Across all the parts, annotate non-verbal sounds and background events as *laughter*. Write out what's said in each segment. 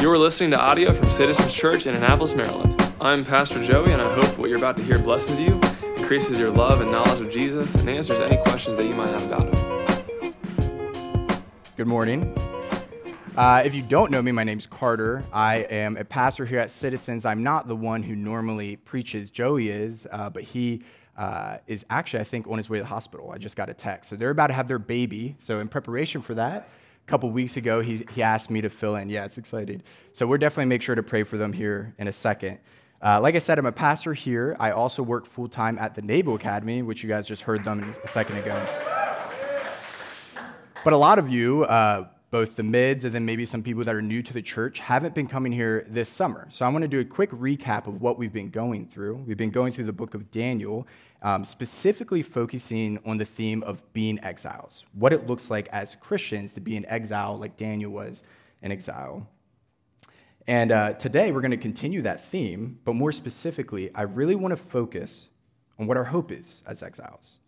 You are listening to audio from Citizens Church in Annapolis, Maryland. I'm Pastor Joey, and I hope what you're about to hear blesses you, increases your love and knowledge of Jesus, and answers any questions that you might have about him. Good morning. Uh, if you don't know me, my name's Carter. I am a pastor here at Citizens. I'm not the one who normally preaches. Joey is, uh, but he uh, is actually, I think, on his way to the hospital. I just got a text. So they're about to have their baby. So, in preparation for that, couple weeks ago, he, he asked me to fill in. Yeah, it's exciting. So we're definitely make sure to pray for them here in a second. Uh, like I said, I'm a pastor here. I also work full time at the Naval Academy, which you guys just heard them a second ago. But a lot of you, uh, both the mids and then maybe some people that are new to the church, haven't been coming here this summer. So I want to do a quick recap of what we've been going through. We've been going through the book of Daniel, um, specifically focusing on the theme of being exiles, what it looks like as Christians to be in exile like Daniel was in exile. And uh, today we're going to continue that theme, but more specifically, I really want to focus on what our hope is as exiles.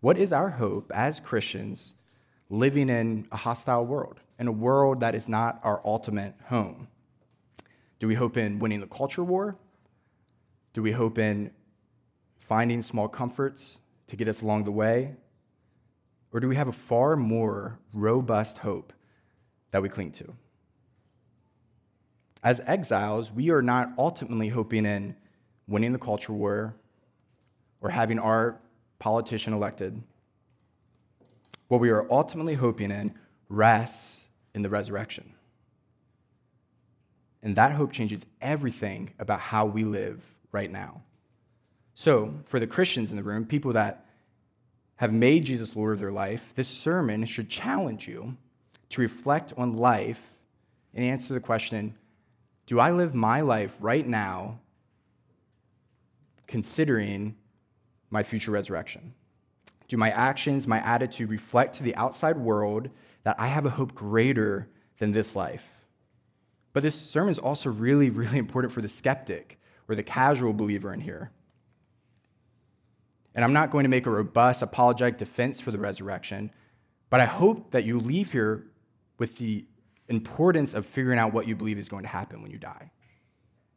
What is our hope as Christians living in a hostile world, in a world that is not our ultimate home? Do we hope in winning the culture war? Do we hope in finding small comforts to get us along the way? Or do we have a far more robust hope that we cling to? As exiles, we are not ultimately hoping in winning the culture war or having our politician elected. What we are ultimately hoping in rests in the resurrection. And that hope changes everything about how we live right now. So, for the Christians in the room, people that have made Jesus Lord of their life, this sermon should challenge you to reflect on life and answer the question Do I live my life right now considering my future resurrection? Do my actions, my attitude reflect to the outside world that I have a hope greater than this life? But this sermon is also really, really important for the skeptic or the casual believer in here. And I'm not going to make a robust apologetic defense for the resurrection, but I hope that you leave here with the importance of figuring out what you believe is going to happen when you die.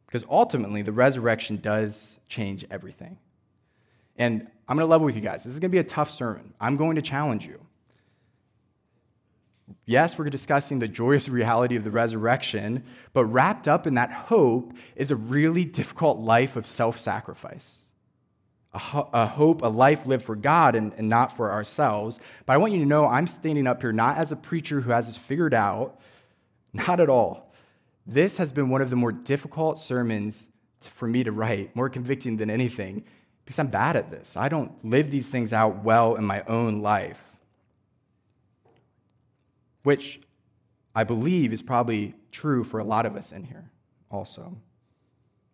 Because ultimately, the resurrection does change everything. And I'm going to level with you guys. This is going to be a tough sermon. I'm going to challenge you. Yes, we're discussing the joyous *laughs* reality of the resurrection, but wrapped up in that hope is a really difficult life of self sacrifice a, ho- a, hope, a life lived for God and, and not for ourselves. But I want you to know I'm standing up here not as a preacher who has this figured out, not at all. This has been one of the more difficult sermons for me to write, more convicting than anything, because I'm bad at this. I don't live these things out well in my own life, which I believe is probably true for a lot of us in here also.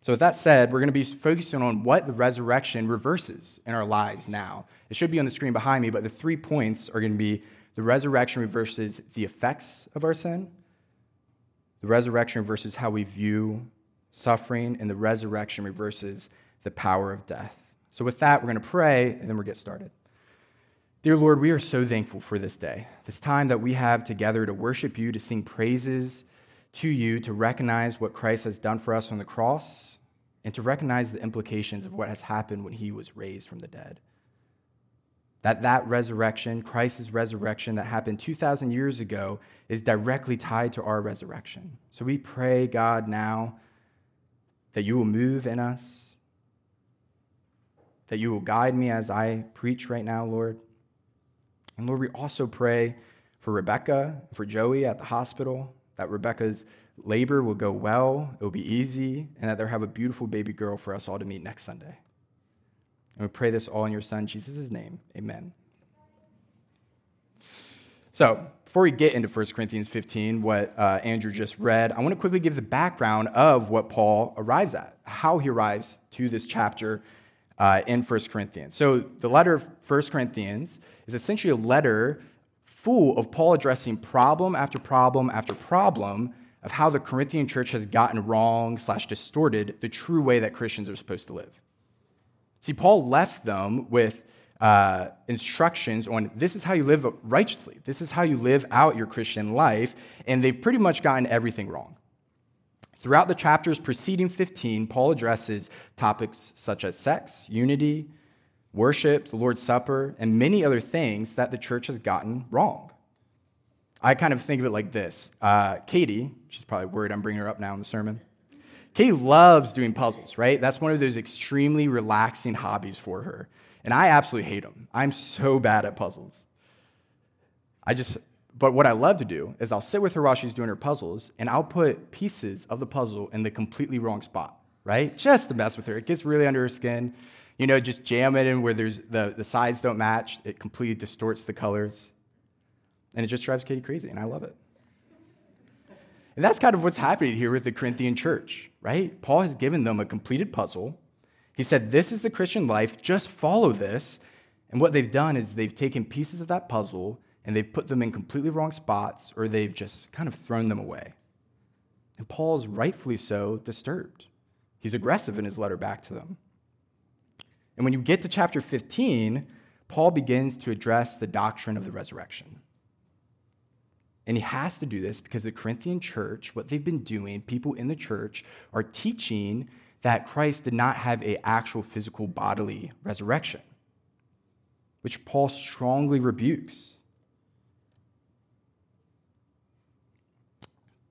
So, with that said, we're going to be focusing on what the resurrection reverses in our lives now. It should be on the screen behind me, but the three points are going to be the resurrection reverses the effects of our sin, the resurrection reverses how we view suffering, and the resurrection reverses the power of death. So, with that, we're going to pray and then we'll get started. Dear Lord, we are so thankful for this day, this time that we have together to worship you, to sing praises to you, to recognize what Christ has done for us on the cross and to recognize the implications of what has happened when he was raised from the dead. That that resurrection, Christ's resurrection that happened 2,000 years ago, is directly tied to our resurrection. So we pray, God, now that you will move in us, that you will guide me as I preach right now, Lord. And Lord, we also pray for Rebecca, for Joey at the hospital, that Rebecca's labor will go well, it will be easy, and that they'll have a beautiful baby girl for us all to meet next Sunday. And we pray this all in your Son, Jesus' name. Amen. So, before we get into 1 Corinthians 15, what uh, Andrew just read, I want to quickly give the background of what Paul arrives at, how he arrives to this chapter uh, in 1 Corinthians. So, the letter of 1 Corinthians is essentially a letter full of Paul addressing problem after problem after problem of how the Corinthian church has gotten wrong slash distorted the true way that Christians are supposed to live. See, Paul left them with uh, instructions on this is how you live righteously. This is how you live out your Christian life, and they've pretty much gotten everything wrong. Throughout the chapters preceding 15, Paul addresses topics such as sex, unity, worship, the Lord's Supper, and many other things that the church has gotten wrong. I kind of think of it like this uh, Katie, she's probably worried I'm bringing her up now in the sermon. Katie loves doing puzzles, right? That's one of those extremely relaxing hobbies for her. And I absolutely hate them. I'm so bad at puzzles. I just, but what I love to do is I'll sit with her while she's doing her puzzles and I'll put pieces of the puzzle in the completely wrong spot, right? Just to mess with her. It gets really under her skin. You know, just jam it in where there's the, the sides don't match. It completely distorts the colors. And it just drives Katie crazy, and I love it. And that's kind of what's happening here with the Corinthian church, right? Paul has given them a completed puzzle. He said, This is the Christian life, just follow this. And what they've done is they've taken pieces of that puzzle and they've put them in completely wrong spots or they've just kind of thrown them away. And Paul's rightfully so disturbed. He's aggressive in his letter back to them. And when you get to chapter 15, Paul begins to address the doctrine of the resurrection. And he has to do this because the Corinthian church, what they've been doing, people in the church are teaching that Christ did not have an actual physical bodily resurrection, which Paul strongly rebukes.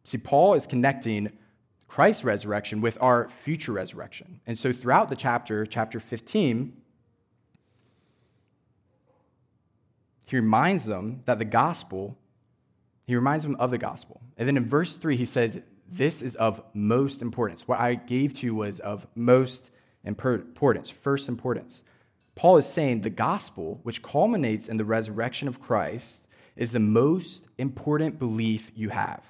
See, Paul is connecting Christ's resurrection with our future resurrection. And so throughout the chapter, chapter 15, he reminds them that the gospel, he reminds them of the gospel. And then in verse 3, he says, This is of most importance. What I gave to you was of most importance, first importance. Paul is saying the gospel, which culminates in the resurrection of Christ, is the most important belief you have.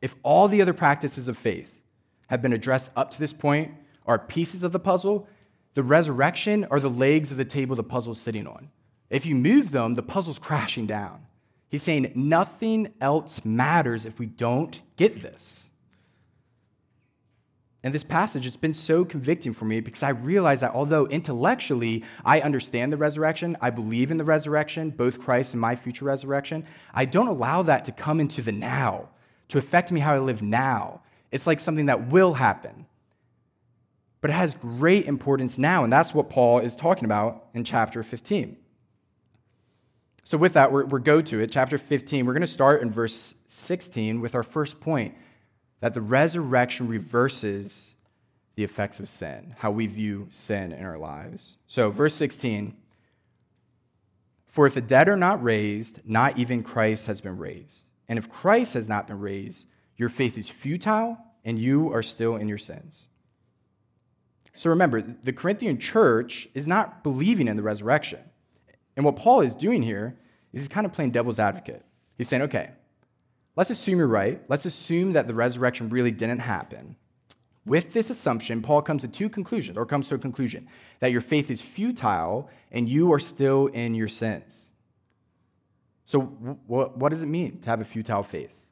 If all the other practices of faith have been addressed up to this point, are pieces of the puzzle, the resurrection are the legs of the table the puzzle's sitting on. If you move them, the puzzle's crashing down. He's saying nothing else matters if we don't get this. And this passage has been so convicting for me because I realize that although intellectually I understand the resurrection, I believe in the resurrection, both Christ and my future resurrection, I don't allow that to come into the now to affect me how I live now. It's like something that will happen. But it has great importance now, and that's what Paul is talking about in chapter 15. So, with that, we're, we're go to it, chapter 15. We're going to start in verse 16 with our first point that the resurrection reverses the effects of sin, how we view sin in our lives. So, verse 16 For if the dead are not raised, not even Christ has been raised. And if Christ has not been raised, your faith is futile and you are still in your sins. So remember, the Corinthian church is not believing in the resurrection. And what Paul is doing here is he's kind of playing devil's advocate. He's saying, okay, let's assume you're right. Let's assume that the resurrection really didn't happen. With this assumption, Paul comes to two conclusions, or comes to a conclusion that your faith is futile and you are still in your sins. So, what, what does it mean to have a futile faith?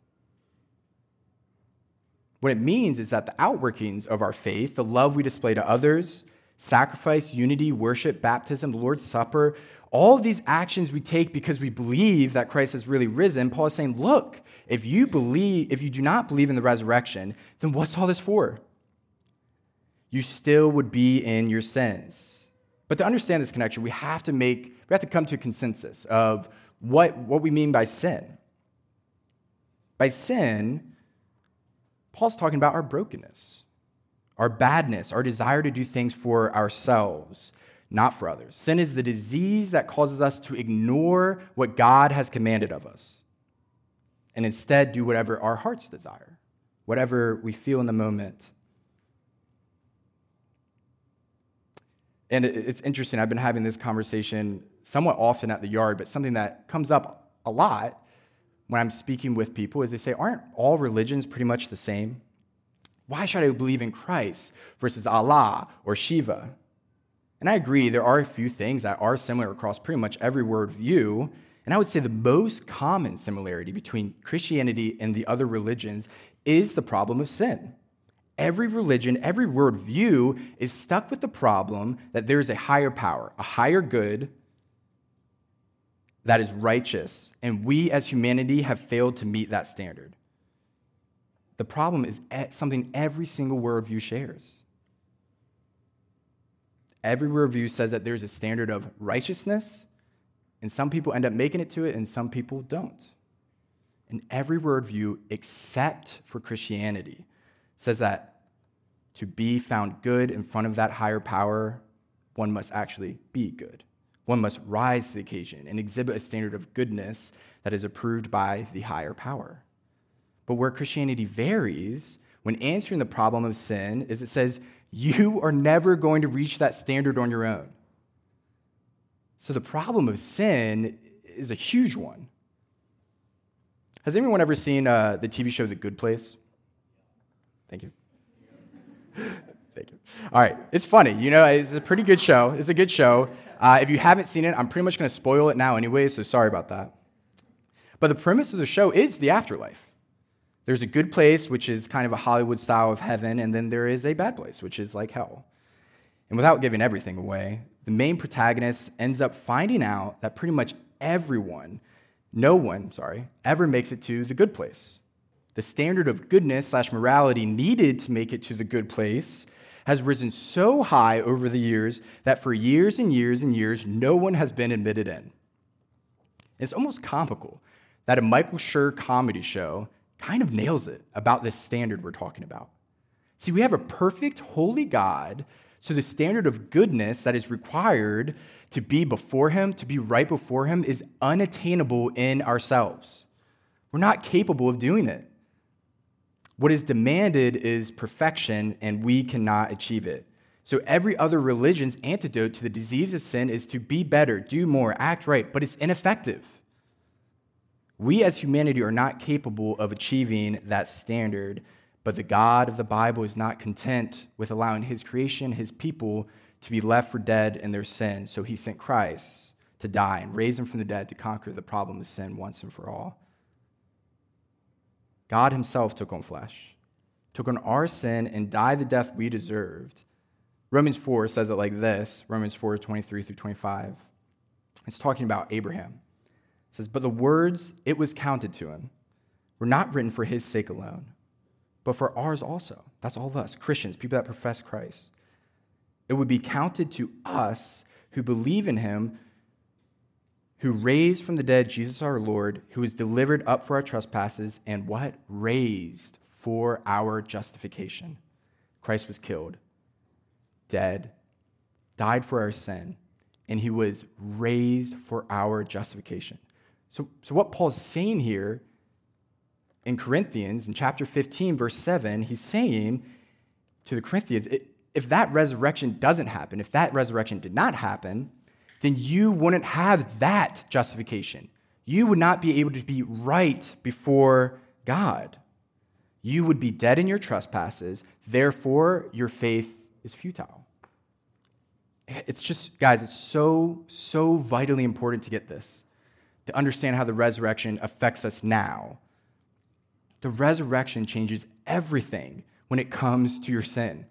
What it means is that the outworkings of our faith, the love we display to others, sacrifice, unity, worship, baptism, the Lord's Supper, all of these actions we take because we believe that Christ has really risen, Paul is saying, look, if you believe, if you do not believe in the resurrection, then what's all this for? You still would be in your sins. But to understand this connection, we have to make, we have to come to a consensus of what, what we mean by sin. By sin, Paul's talking about our brokenness, our badness, our desire to do things for ourselves, not for others. Sin is the disease that causes us to ignore what God has commanded of us and instead do whatever our hearts desire, whatever we feel in the moment. And it's interesting, I've been having this conversation somewhat often at the yard, but something that comes up a lot when I'm speaking with people is they say, Aren't all religions pretty much the same? Why should I believe in Christ versus Allah or Shiva? And I agree, there are a few things that are similar across pretty much every worldview. And I would say the most common similarity between Christianity and the other religions is the problem of sin. Every religion, every worldview is stuck with the problem that there is a higher power, a higher good that is righteous, and we as humanity have failed to meet that standard. the problem is something every single worldview shares. Every worldview says that there's a standard of righteousness, and some people end up making it to it, and some people don't. And every worldview, except for Christianity, says that to be found good in front of that higher power, one must actually be good. One must rise to the occasion and exhibit a standard of goodness that is approved by the higher power. But where Christianity varies when answering the problem of sin is it says, you are never going to reach that standard on your own. So the problem of sin is a huge one. Has anyone ever seen uh, the TV show The Good Place? Thank you. *laughs* Thank you. All right, it's funny. You know, it's a pretty good show. It's a good show. Uh, if you haven't seen it, I'm pretty much going to spoil it now anyway, so sorry about that. But the premise of the show is the afterlife. There's a good place, which is kind of a Hollywood style of heaven, and then there is a bad place, which is like hell. And without giving everything away, the main protagonist ends up finding out that pretty much everyone no one, sorry, ever makes it to the good place. The standard of goodness slash morality needed to make it to the good place has risen so high over the years that for years and years and years, no one has been admitted in. It's almost comical that a Michael Schur comedy show kind of nails it about this standard we're talking about. See, we have a perfect, holy God so the standard of goodness that is required to be before Him, to be right before Him, is unattainable in ourselves. We're not capable of doing it. What is demanded is perfection, and we cannot achieve it. So every other religion's antidote to the disease of sin is to be better, do more, act right, but it's ineffective. We as humanity are not capable of achieving that standard but the God of the Bible is not content with allowing his creation, his people, to be left for dead in their sin. So he sent Christ to die and raise him from the dead to conquer the problem of sin once and for all. God himself took on flesh, took on our sin, and died the death we deserved. Romans 4 says it like this Romans 4 23 through 25. It's talking about Abraham. It says, But the words it was counted to him were not written for his sake alone but for ours also. That's all of us, Christians, people that profess Christ. It would be counted to us who believe in him, who raised from the dead Jesus our Lord, who was delivered up for our trespasses, and what? Raised for our justification. Christ was killed, dead, died for our sin, and he was raised for our justification. So, so what Paul's saying here in Corinthians, in chapter 15, verse 7, he's saying to the Corinthians, if that resurrection doesn't happen, if that resurrection did not happen, then you wouldn't have that justification. You would not be able to be right before God. You would be dead in your trespasses, therefore, your faith is futile. It's just, guys, it's so, so vitally important to get this, to understand how the resurrection affects us now the resurrection changes everything when it comes to your sin.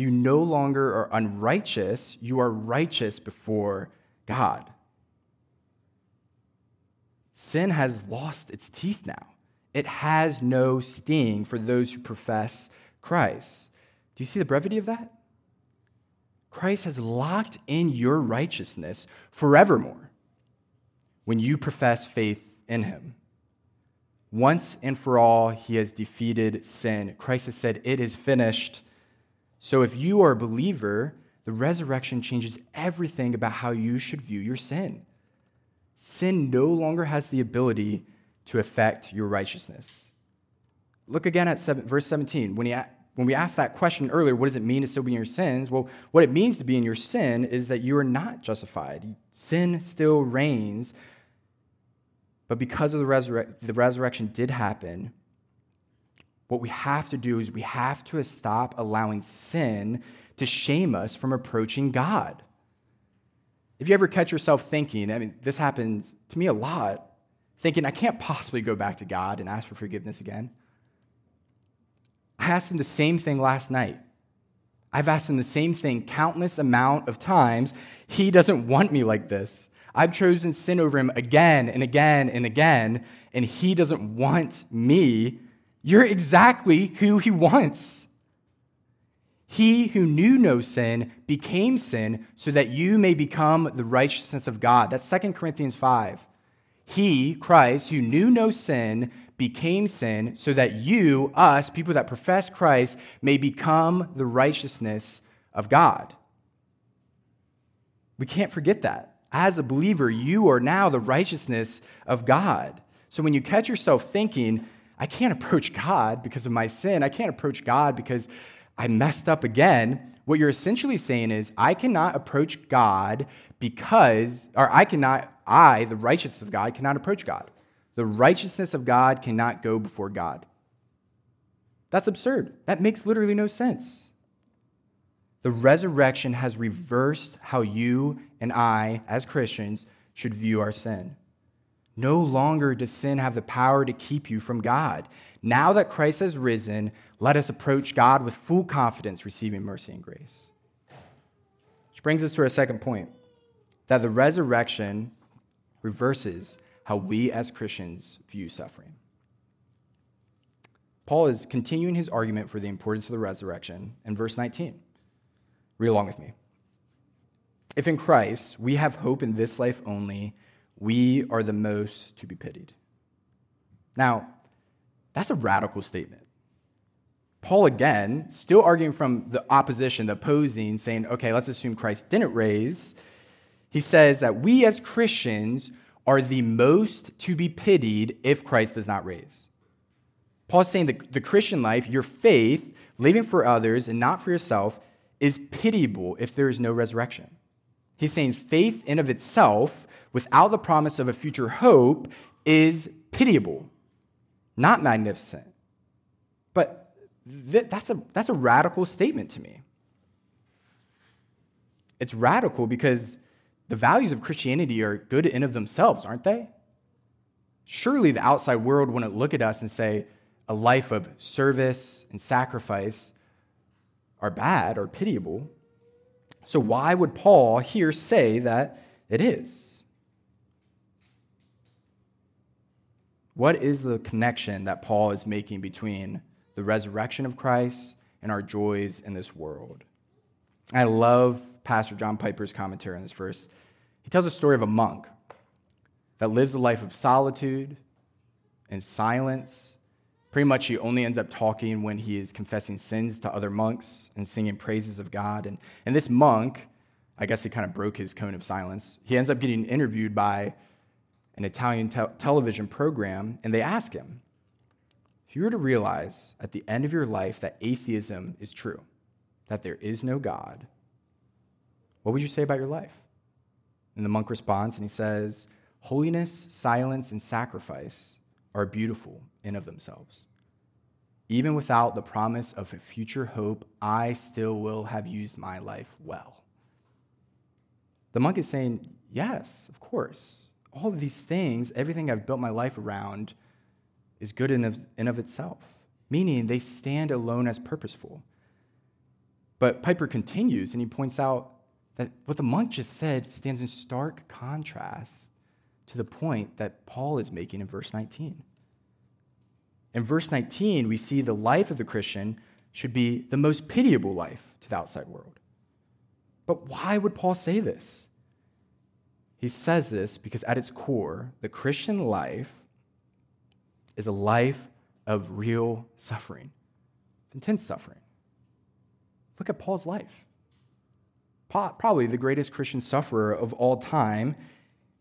You no longer are unrighteous, you are righteous before God. Sin has lost its teeth now. It has no sting for those who profess Christ. Do you see the brevity of that? Christ has locked in your righteousness forevermore when you profess faith in him. Once and for all, he has defeated sin. Christ has said, It is finished. So if you are a believer, the resurrection changes everything about how you should view your sin. Sin no longer has the ability to affect your righteousness. Look again at seven, verse 17. When, he, when we asked that question earlier, what does it mean to still be in your sins? Well, what it means to be in your sin is that you are not justified. Sin still reigns, but because of the, resurre- the resurrection did happen, what we have to do is we have to stop allowing sin to shame us from approaching God. If you ever catch yourself thinking, I mean, this happens to me a lot, thinking, I can't possibly go back to God and ask for forgiveness again. I asked him the same thing last night. I've asked him the same thing countless amount of times. He doesn't want me like this. I've chosen sin over him again and again and again, and he doesn't want me You're exactly who he wants. He who knew no sin became sin so that you may become the righteousness of God. That's 2 Corinthians 5. He, Christ, who knew no sin, became sin so that you, us, people that profess Christ, may become the righteousness of God. We can't forget that. As a believer, you are now the righteousness of God. So when you catch yourself thinking, I can't approach God because of my sin, I can't approach God because I messed up again, what you're essentially saying is, I cannot approach God because, or I cannot, I, the righteousness of God, cannot approach God. The righteousness of God cannot go before God. That's absurd. That makes literally no sense. The resurrection has reversed how you and I, as Christians, should view our sin. No longer does sin have the power to keep you from God. Now that Christ has risen, let us approach God with full confidence, receiving mercy and grace. Which brings us to our second point that the resurrection reverses how we as Christians view suffering. Paul is continuing his argument for the importance of the resurrection in verse 19. Read along with me. If in Christ we have hope in this life only, we are the most to be pitied. Now, that's a radical statement. Paul, again, still arguing from the opposition, the opposing, saying, okay, let's assume Christ didn't raise. He says that we as Christians are the most to be pitied if Christ does not raise. Paul's saying that the Christian life, your faith, living for others and not for yourself, is pitiable if there is no resurrection. He's saying faith in of itself, without the promise of a future hope, is pitiable, not magnificent. But th- that's, a, that's a radical statement to me. It's radical because the values of Christianity are good in of themselves, aren't they? Surely the outside world wouldn't look at us and say a life of service and sacrifice are bad or pitiable. So, why would Paul here say that it is? What is the connection that Paul is making between the resurrection of Christ and our joys in this world? I love Pastor John Piper's commentary on this verse. He tells a story of a monk that lives a life of solitude and silence. Pretty much, he only ends up talking when he is confessing sins to other monks and singing praises of God. And, and this monk, I guess he kind of broke his cone of silence. He ends up getting interviewed by an Italian te- television program, and they ask him if you were to realize at the end of your life that atheism is true, that there is no God, what would you say about your life? And the monk responds and he says, Holiness, silence, and sacrifice are beautiful in of themselves. Even without the promise of a future hope, I still will have used my life well. The monk is saying, Yes, of course. All of these things, everything I've built my life around, is good in of, in of itself, meaning they stand alone as purposeful. But Piper continues and he points out that what the monk just said stands in stark contrast to the point that Paul is making in verse 19. In verse 19, we see the life of the Christian should be the most pitiable life to the outside world. But why would Paul say this? He says this because at its core, the Christian life is a life of real suffering, intense suffering. Look at Paul's life probably the greatest Christian sufferer of all time,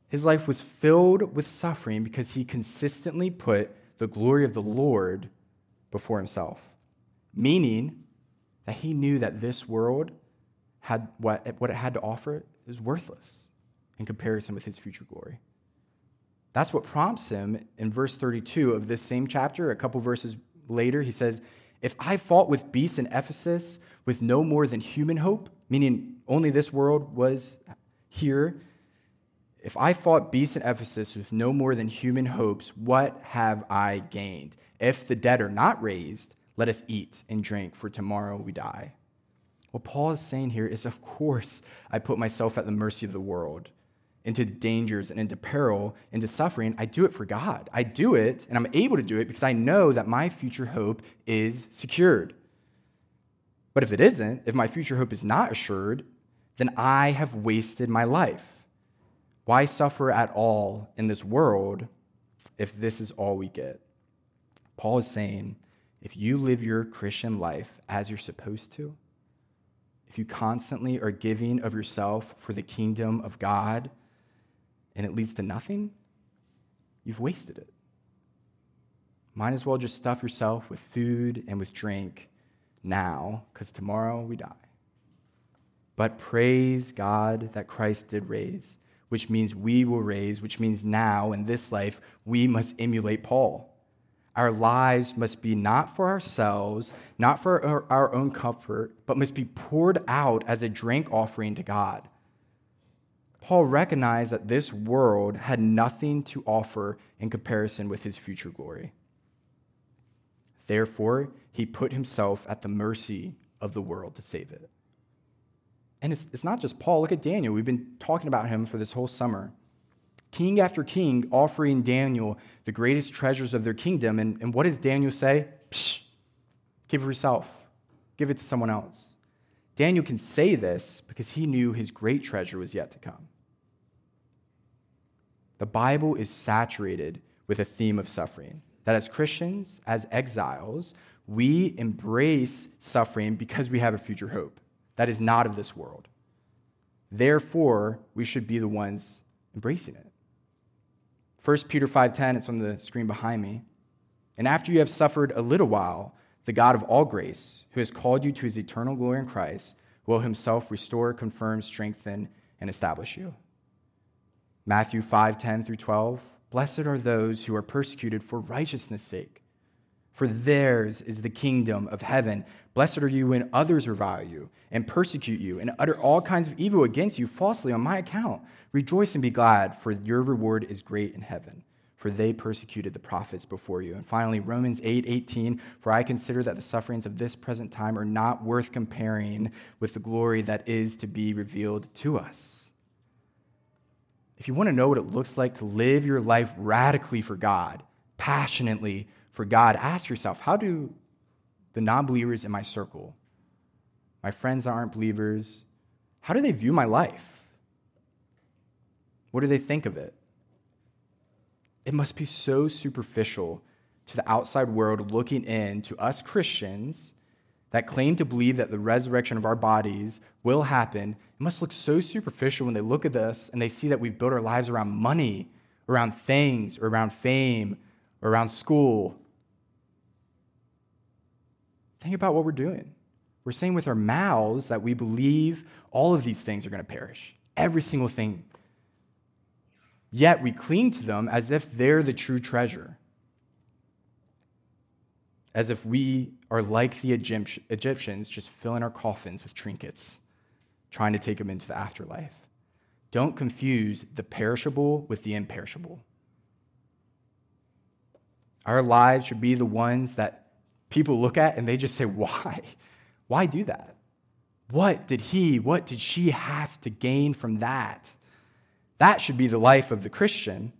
his life was filled with suffering because he consistently put the glory of the Lord before himself, meaning that he knew that this world had what, what it had to offer is worthless in comparison with his future glory. That's what prompts him in verse 32 of this same chapter, a couple verses later. He says, If I fought with beasts in Ephesus with no more than human hope, meaning only this world was here. If I fought beasts in Ephesus with no more than human hopes, what have I gained? If the dead are not raised, let us eat and drink, for tomorrow we die. What Paul is saying here is, of course, I put myself at the mercy of the world. into dangers and into peril, into suffering, I do it for God. I do it, and I'm able to do it because I know that my future hope is secured. But if it isn't, if my future hope is not assured, then I have wasted my life. Why suffer at all in this world if this is all we get? Paul is saying, if you live your Christian life as you're supposed to, if you constantly are giving of yourself for the kingdom of God and it leads to nothing, you've wasted it. Might as well just stuff yourself with food and with drink now, because tomorrow we die. But praise God that Christ did raise, which means we will raise, which means now in this life we must emulate Paul. Our lives must be not for ourselves, not for our, own comfort, but must be poured out as a drink offering to God. Paul recognized that this world had nothing to offer in comparison with his future glory. Therefore, he put himself at the mercy of the world to save it. And it's, it's not just Paul. Look at Daniel. We've been talking about him for this whole summer. King after king offering Daniel the greatest treasures of their kingdom. And, and what does Daniel say? Psh, give it yourself, give it to someone else. Daniel can say this because he knew his great treasure was yet to come. The Bible is saturated with a theme of suffering. That as Christians, as exiles, we embrace suffering because we have a future hope that is not of this world. Therefore, we should be the ones embracing it. 1 Peter 5:10 it's on the screen behind me. And after you have suffered a little while, the God of all grace, who has called you to his eternal glory in Christ, will himself restore, confirm, strengthen, and establish you. Matthew 5:10 through 12. Blessed are those who are persecuted for righteousness' sake, for theirs is the kingdom of heaven. Blessed are you when others revile you and persecute you and utter all kinds of evil against you falsely on my account. Rejoice and be glad, for your reward is great in heaven. For they persecuted the prophets before you. And finally, Romans 8 18, for I consider that the sufferings of this present time are not worth comparing with the glory that is to be revealed to us. If you want to know what it looks like to live your life radically for God, passionately for God, ask yourself how do the non believers in my circle, my friends that aren't believers, how do they view my life? What do they think of it? It must be so superficial to the outside world looking in to us Christians that claim to believe that the resurrection of our bodies will happen. It must look so superficial when they look at us and they see that we've built our lives around money, around things, around fame, around school. Think about what we're doing. We're saying with our mouths that we believe all of these things are going to perish. Every single thing Yet we cling to them as if they're the true treasure, as if we are like the Egyptians, just filling our coffins with trinkets, trying to take them into the afterlife. Don't confuse the perishable with the imperishable. Our lives should be the ones that people look at and they just say, *laughs* Why? Why do that? What did he, what did she have to gain from that? That should be the life of the Christian.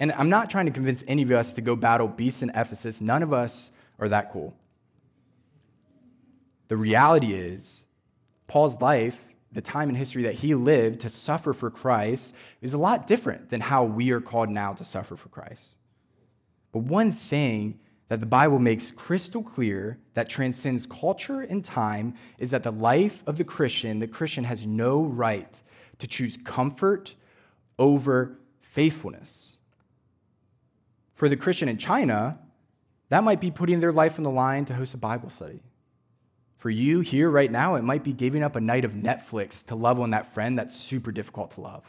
And I'm not trying to convince any of us to go battle beasts in Ephesus. None of us are that cool. The reality is, Paul's life, the time in history that he lived to suffer for Christ, is a lot different than how we are called now to suffer for Christ. But one thing that the Bible makes crystal clear that transcends culture and time is that the life of the Christian, the Christian has no right to choose comfort over faithfulness. For the Christian in China, that might be putting their life on the line to host a Bible study. For you here right now, it might be giving up a night of Netflix to love on that friend that's super difficult to love.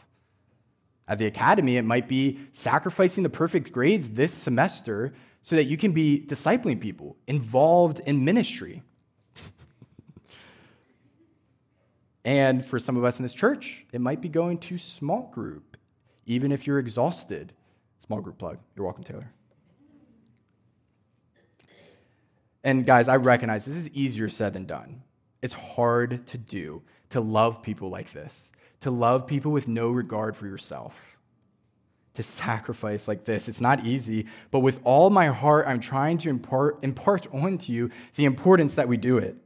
At the academy, it might be sacrificing the perfect grades this semester so that you can be discipling people, involved in ministry. and for some of us in this church, it might be going to small group even if you're exhausted. Small group plug. You're welcome, Taylor. And guys, I recognize this is easier said than done. It's hard to do, to love people like this, to love people with no regard for yourself, to sacrifice like this. It's not easy, but with all my heart, I'm trying to impart, impart onto you the importance that we do it.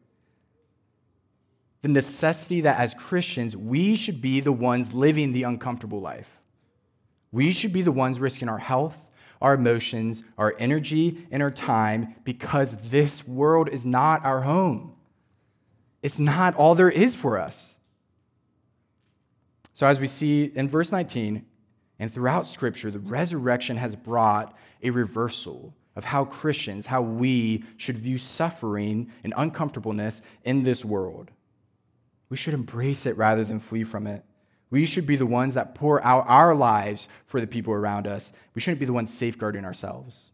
The necessity that as Christians, we should be the ones living the uncomfortable life. We should be the ones risking our health, our emotions, our energy, and our time because this world is not our home. It's not all there is for us. So, as we see in verse 19 and throughout Scripture, the resurrection has brought a reversal of how Christians, how we should view suffering and uncomfortableness in this world. We should embrace it rather than flee from it. We should be the ones that pour out our lives for the people around us. We shouldn't be the ones safeguarding ourselves.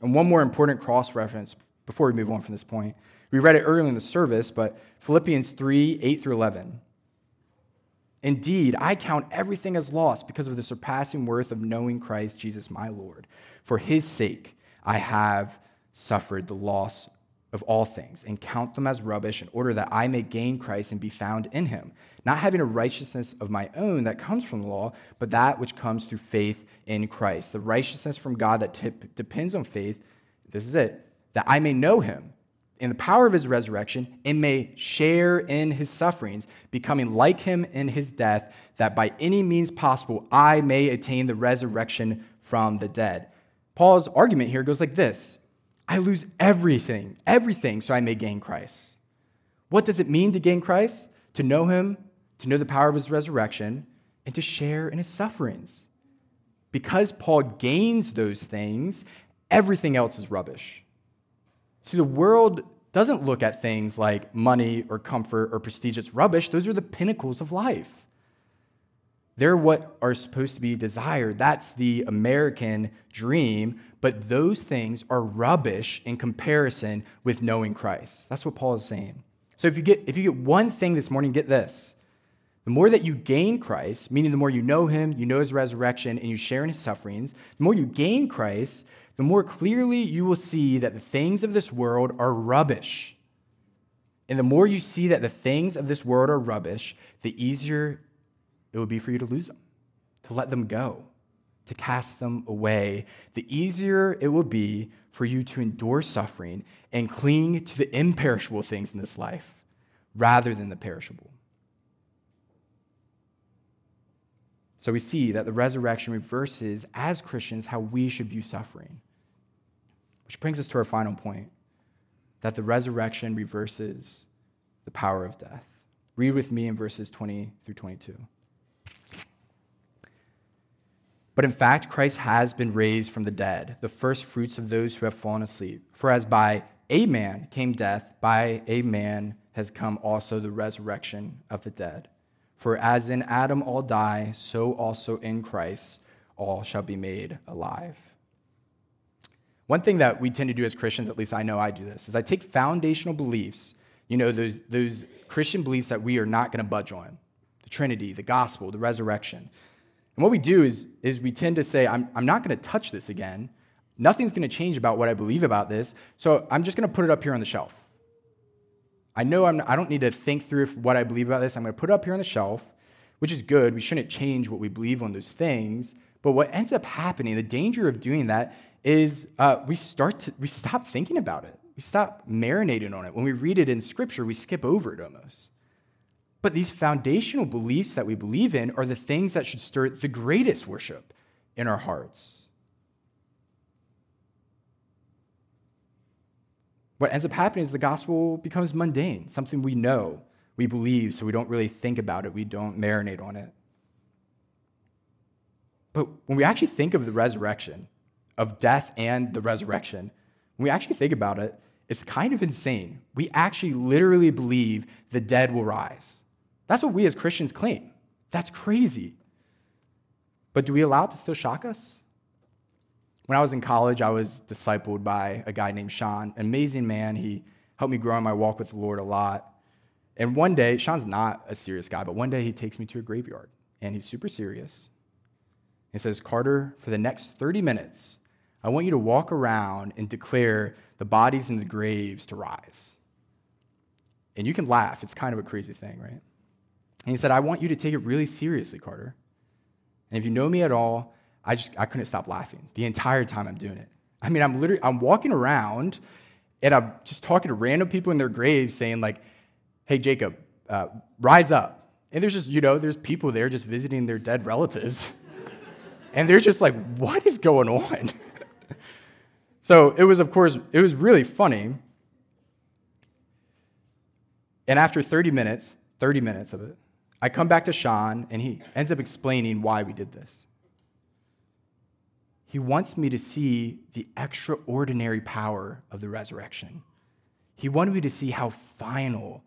And one more important cross reference before we move on from this point. We read it earlier in the service, but Philippians 3 8 through 11. Indeed, I count everything as loss because of the surpassing worth of knowing Christ Jesus my Lord. For his sake, I have suffered the loss of all things and count them as rubbish in order that I may gain Christ and be found in him, not having a righteousness of my own that comes from the law, but that which comes through faith in Christ. The righteousness from God that tip, depends on faith, this is it, that I may know him in the power of his resurrection and may share in his sufferings, becoming like him in his death, that by any means possible I may attain the resurrection from the dead. Paul's argument here goes like this I lose everything, everything, so I may gain Christ. What does it mean to gain Christ? To know him, to know the power of his resurrection, and to share in his sufferings. Because Paul gains those things, everything else is rubbish. See, the world doesn't look at things like money or comfort or prestige as rubbish. Those are the pinnacles of life. They're what are supposed to be desired. That's the American dream, but those things are rubbish in comparison with knowing Christ. That's what Paul is saying. So if you get if you get one thing this morning, get this. The more that you gain Christ, meaning the more you know him, you know his resurrection, and you share in his sufferings, the more you gain Christ, the more clearly you will see that the things of this world are rubbish. And the more you see that the things of this world are rubbish, the easier it will be for you to lose them, to let them go, to cast them away. The easier it will be for you to endure suffering and cling to the imperishable things in this life rather than the perishable. So we see that the resurrection reverses, as Christians, how we should view suffering. Which brings us to our final point that the resurrection reverses the power of death. Read with me in verses 20 through 22. But in fact, Christ has been raised from the dead, the first fruits of those who have fallen asleep. For as by a man came death, by a man has come also the resurrection of the dead. For as in Adam all die, so also in Christ all shall be made alive. One thing that we tend to do as Christians, at least I know I do this, is I take foundational beliefs, you know, those, those Christian beliefs that we are not going to budge on the Trinity, the gospel, the resurrection. And what we do is, is we tend to say, I'm, I'm not going to touch this again. Nothing's going to change about what I believe about this, so I'm just going to put it up here on the shelf. I know I'm, I don't need to think through what I believe about this. I'm going to put it up here on the shelf, which is good. We shouldn't change what we believe on those things. But what ends up happening, the danger of doing that, is uh, we start to, we stop thinking about it. We stop marinating on it. When we read it in Scripture, we skip over it almost. But these foundational beliefs that we believe in are the things that should stir the greatest worship in our hearts. What ends up happening is the gospel becomes mundane, something we know, we believe, so we don't really think about it, we don't marinate on it. But when we actually think of the resurrection, of death and the resurrection, when we actually think about it, it's kind of insane. We actually literally believe the dead will rise. That's what we as Christians claim. That's crazy. But do we allow it to still shock us? When I was in college, I was discipled by a guy named Sean, an amazing man. He helped me grow in my walk with the Lord a lot. And one day, Sean's not a serious guy, but one day he takes me to a graveyard, and he's super serious. He says, Carter, for the next 30 minutes, I want you to walk around and declare the bodies in the graves to rise. And you can laugh, it's kind of a crazy thing, right? And he said, I want you to take it really seriously, Carter. And if you know me at all, I just I couldn't stop laughing the entire time I'm doing it. I mean, I'm literally I'm walking around and I'm just talking to random people in their graves saying like, "Hey, Jacob, uh, rise up." And there's just you know there's people there just visiting their dead relatives, *laughs* and they're just like, "What is going on?" *laughs* so it was of course it was really funny. And after 30 minutes, 30 minutes of it, I come back to Sean and he ends up explaining why we did this. He wants me to see the extraordinary power of the resurrection. He wanted me to see how final,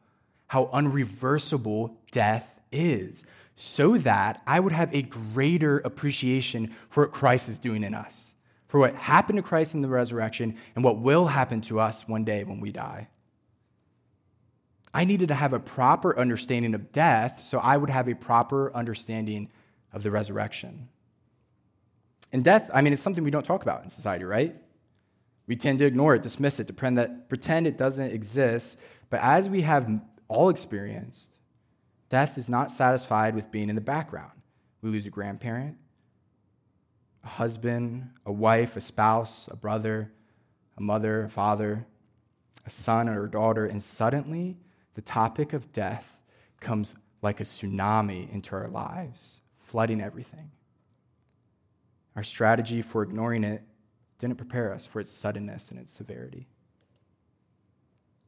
how unreversible death is, so that I would have a greater appreciation for what Christ is doing in us, for what happened to Christ in the resurrection, and what will happen to us one day when we die. I needed to have a proper understanding of death so I would have a proper understanding of the resurrection. And death, I mean, it's something we don't talk about in society, right? We tend to ignore it, dismiss it, pretend, that, pretend it doesn't exist. But as we have all experienced, death is not satisfied with being in the background. We lose a grandparent, a husband, a wife, a spouse, a brother, a mother, a father, a son or a daughter, and suddenly the topic of death comes like a tsunami into our lives, flooding everything. Our strategy for ignoring it didn't prepare us for its suddenness and its severity.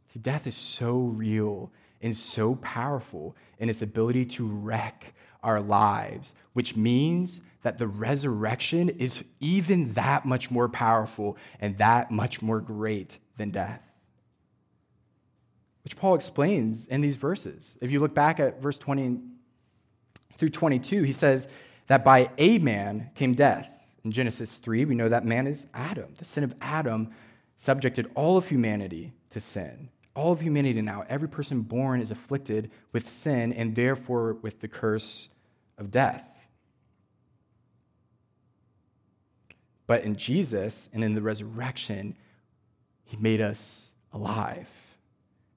See, death is so real and so powerful in its ability to wreck our lives, which means that the resurrection is even that much more powerful and that much more great than death which Paul explains in these verses. If you look back at verse 20 through 22, he says that by a man came death. In Genesis 3, we know that man is Adam. The sin of Adam subjected all of humanity to sin. All of humanity now, every person born is afflicted with sin and therefore with the curse of death. But in Jesus and in the resurrection, he made us alive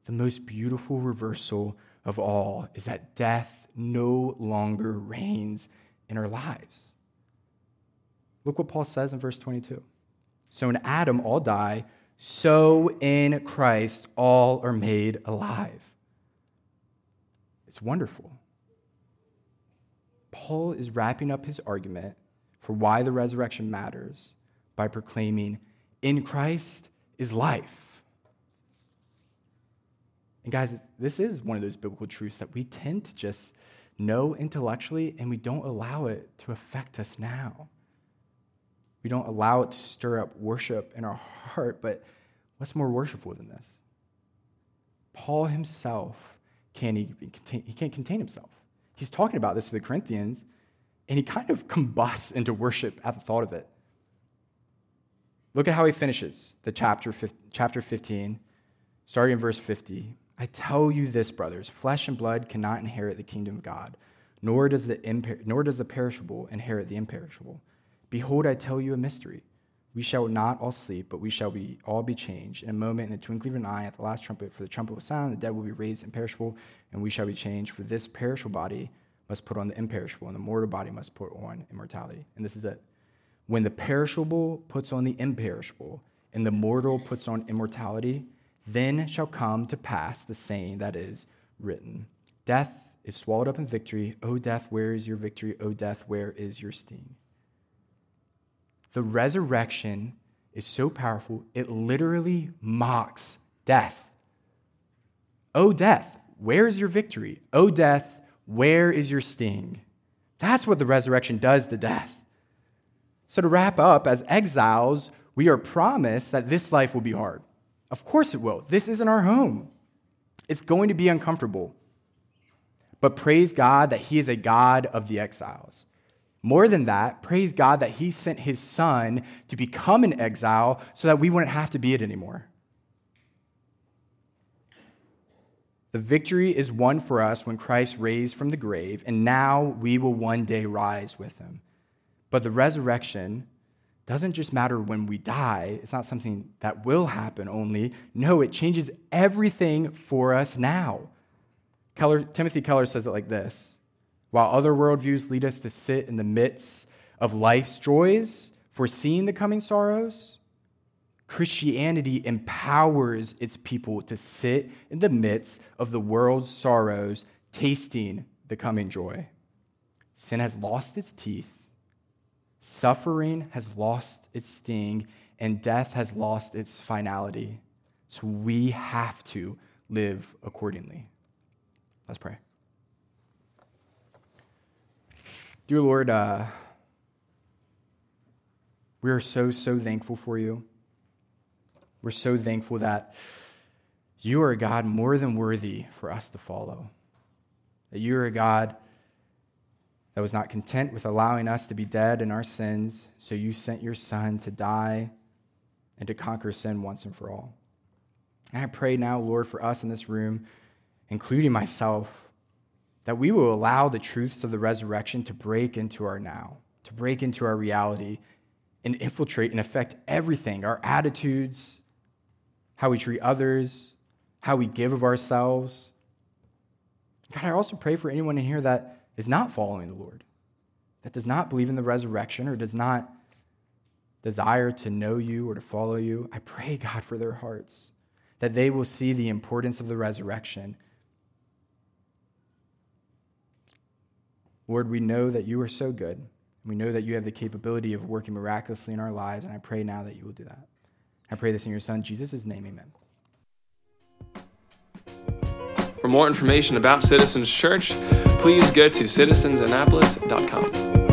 the most beautiful reversal of all is that death no longer reigns in our lives. Look what Paul says in verse 22. So in Adam all die, so in Christ all are made alive. It's wonderful. Paul is wrapping up his argument for why the resurrection matters by proclaiming, In Christ is life. And guys, this is one of those biblical truths that we tend to just know intellectually and we don't allow it to affect us now. We don't allow it to stir up worship in our heart, but what's more worshipful than this? Paul himself can't he can't contain himself. He's talking about this to the Corinthians, and he kind of combusts into worship at the thought of it. Look at how he finishes the chapter, chapter 15, starting in verse 50. I tell you this, brothers flesh and blood cannot inherit the kingdom of God, nor does the, imper- nor does the perishable inherit the imperishable. Behold, I tell you a mystery. We shall not all sleep, but we shall be, all be changed in a moment, in the twinkling of an eye, at the last trumpet. For the trumpet will sound, the dead will be raised imperishable, and we shall be changed. For this perishable body must put on the imperishable, and the mortal body must put on immortality. And this is it. When the perishable puts on the imperishable, and the mortal puts on immortality, then shall come to pass the saying that is written Death is swallowed up in victory. O death, where is your victory? O death, where is your sting? The resurrection is so powerful, it literally mocks death. O death, where is your victory? O death, where is your sting? That's what the resurrection does to death. So, to wrap up, as exiles, we are promised that this life will be hard. Of course it will. This isn't our home. It's going to be uncomfortable. But praise God that He is a God of the exiles. More than that, praise God that He sent His Son to become an exile so that we wouldn't have to be it anymore. The victory is won for us when Christ raised from the grave, and now we will one day rise with Him. But the resurrection doesn't just matter when we die. It's not something that will happen only. No, it changes everything for us now. Keller, Timothy Keller says it like this While other worldviews lead us to sit in the midst of life's joys, foreseeing the coming sorrows, Christianity empowers its people to sit in the midst of the world's sorrows, tasting the coming joy. Sin has lost its teeth, suffering has lost its sting, and death has lost its finality. So we have to live accordingly. Let's pray. Dear Lord, uh, we are so, so thankful for you. We're so thankful that you are a God more than worthy for us to follow. That you are a God that was not content with allowing us to be dead in our sins, so you sent your Son to die and to conquer sin once and for all. And I pray now, Lord, for us in this room, including myself, that we will allow the truths of the resurrection to break into our now, to break into our reality, and infiltrate and affect everything our attitudes, how we treat others, how we give of ourselves. God, I also pray for anyone in here that is not following the Lord, that does not believe in the resurrection or does not desire to know you or to follow you, I pray, God, for their hearts, that they will see the importance of the resurrection. Lord, we know that you are so good. We know that you have the capability of working miraculously in our lives, and I pray now that you will do that. I pray this in your Son, Jesus' name, amen. For more information about Citizens Church, please go to citizensannapolis.com.